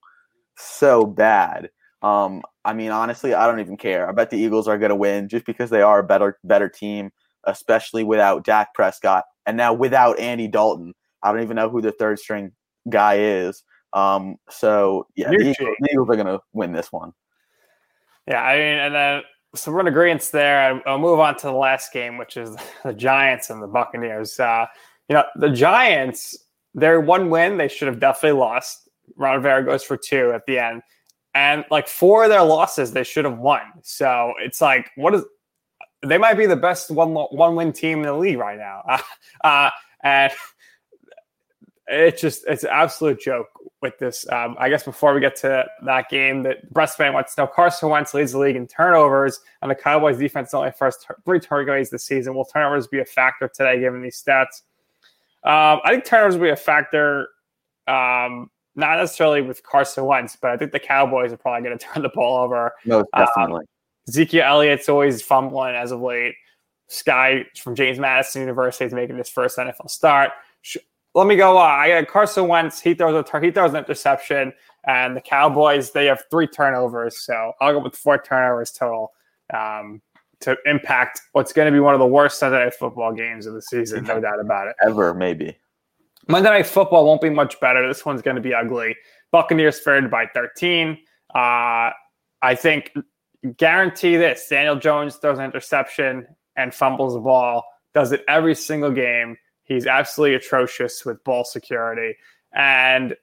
Speaker 2: so bad. Um, I mean, honestly, I don't even care. I bet the Eagles are going to win just because they are a better better team, especially without Dak Prescott and now without Andy Dalton. I don't even know who the third string guy is. Um, so yeah, the Eagles, the Eagles, are going to win this one.
Speaker 1: Yeah, I mean, and then so we're in agreement there. I'll move on to the last game, which is the Giants and the Buccaneers. Uh, you know, the Giants, their one win, they should have definitely lost. Ron Rivera goes for two at the end and like four of their losses they should have won. So it's like, what is? They might be the best one one win team in the league right now, uh, uh, and it's just it's an absolute joke with this. Um, I guess before we get to that game, that Breast fan wants to know Carson Wentz leads the league in turnovers, and the Cowboys defense only first three turnovers this season. Will turnovers be a factor today, given these stats? Um, I think turnovers will be a factor. Um, not necessarily with Carson Wentz, but I think the Cowboys are probably going to turn the ball over.
Speaker 2: No, definitely. Um,
Speaker 1: Ezekiel Elliott's always fumbling as of late. Sky from James Madison University is making his first NFL start. Let me go. Uh, I got Carson Wentz. He throws a he throws an interception, and the Cowboys they have three turnovers. So I'll go with four turnovers total um, to impact what's going to be one of the worst Sunday night football games of the season. No doubt about it.
Speaker 2: Ever maybe.
Speaker 1: Monday Night Football won't be much better. This one's going to be ugly. Buccaneers favored by 13. Uh, I think, guarantee this Daniel Jones throws an interception and fumbles the ball, does it every single game. He's absolutely atrocious with ball security. And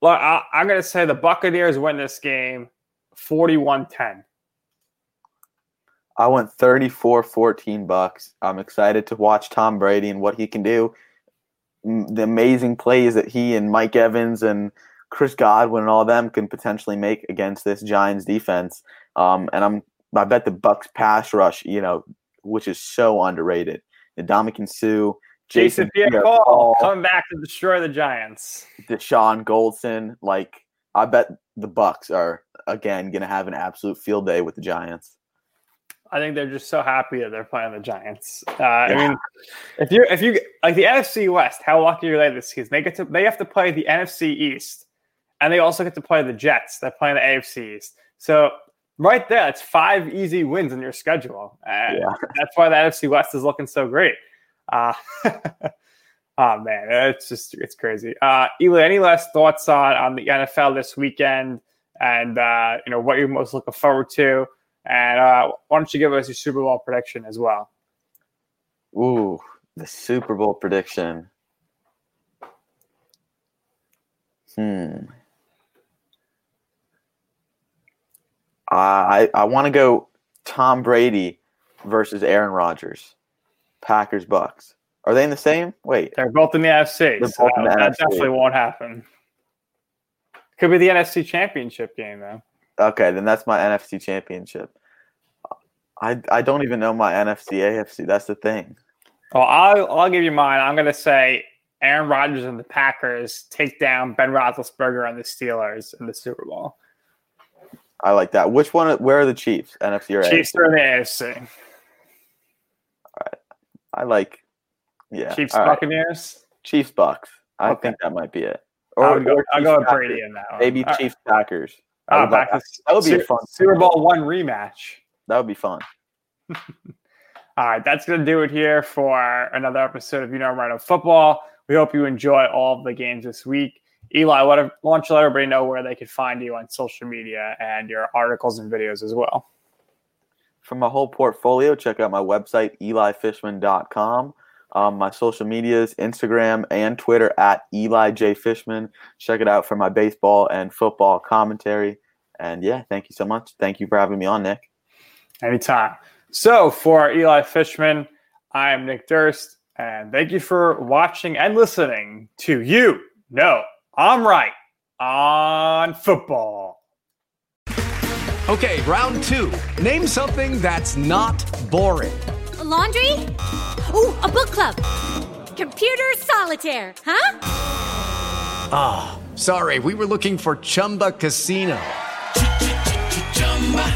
Speaker 1: look, I, I'm going to say the Buccaneers win this game 41 10.
Speaker 2: I went 34 14 bucks. I'm excited to watch Tom Brady and what he can do the amazing plays that he and Mike Evans and Chris Godwin and all them can potentially make against this Giants defense. Um, and I'm I bet the Bucs pass rush, you know, which is so underrated. The Ndamukong Suh,
Speaker 1: Jason, Jason Pierre-Paul coming back to destroy the Giants.
Speaker 2: Dashon Goldson, like I bet the Bucs are again going to have an absolute field day with the Giants.
Speaker 1: I think they're just so happy that they're playing the Giants. Uh, yeah. I mean, if you if you like the NFC West, how lucky are they this season? They get to they have to play the NFC East, and they also get to play the Jets. They're playing the AFC East. So right there, it's five easy wins in your schedule. And yeah. that's why the NFC West is looking so great. Uh, Oh man, it's just it's crazy. Uh, Eli, any last thoughts on on the NFL this weekend, and uh, you know what you're most looking forward to, and uh, why don't you give us your Super Bowl prediction as well?
Speaker 2: Ooh, the Super Bowl prediction. Hmm. I I want to go Tom Brady versus Aaron Rodgers. Packers Bucs. Are they in the same? Wait.
Speaker 1: They're both in the NFC. So
Speaker 2: in the
Speaker 1: that
Speaker 2: NFC.
Speaker 1: definitely won't happen. Could be the NFC Championship game though.
Speaker 2: Okay, then that's my NFC championship. I I don't even know my NFC AFC. That's the thing.
Speaker 1: Well, I'll I'll give you mine. I'm gonna say Aaron Rodgers and the Packers take down Ben Roethlisberger and the Steelers in the Super Bowl.
Speaker 2: I like that. Which one? Where are the Chiefs? NFC or
Speaker 1: Chiefs
Speaker 2: AFC?
Speaker 1: are in the AFC. All right.
Speaker 2: I like. Yeah.
Speaker 1: Chiefs
Speaker 2: right.
Speaker 1: Buccaneers.
Speaker 2: Chiefs Bucs. I
Speaker 1: Okay.
Speaker 2: think that might be it.
Speaker 1: I'll go, I'll go with Brady in that one.
Speaker 2: Maybe
Speaker 1: All right.
Speaker 2: Chiefs Packers. I
Speaker 1: Oh,
Speaker 2: like- that would be a fun
Speaker 1: Super Bowl one rematch.
Speaker 2: That would be fun.
Speaker 1: All right, that's going to do it here for another episode of You Know Right of Football. We hope you enjoy all of the games this week. Eli, what why don't you let everybody know where they could find you on social media and your articles and videos as well?
Speaker 2: For my whole portfolio, check out my website, elifishman.com. Um, my social medias, Instagram and Twitter at Eli J. Fishman. Check it out for my baseball and football commentary. And yeah, thank you so much. Thank you for having me on, Nick.
Speaker 1: Anytime. So for Eli Fishman, I am Nick Durst, and thank you for watching and listening to You No, I'm Right on football.
Speaker 3: Okay, round two. Name something that's not boring.
Speaker 4: A laundry? Ooh, a book club. Computer solitaire, huh?
Speaker 3: Ah, sorry, we were looking for Chumba Casino.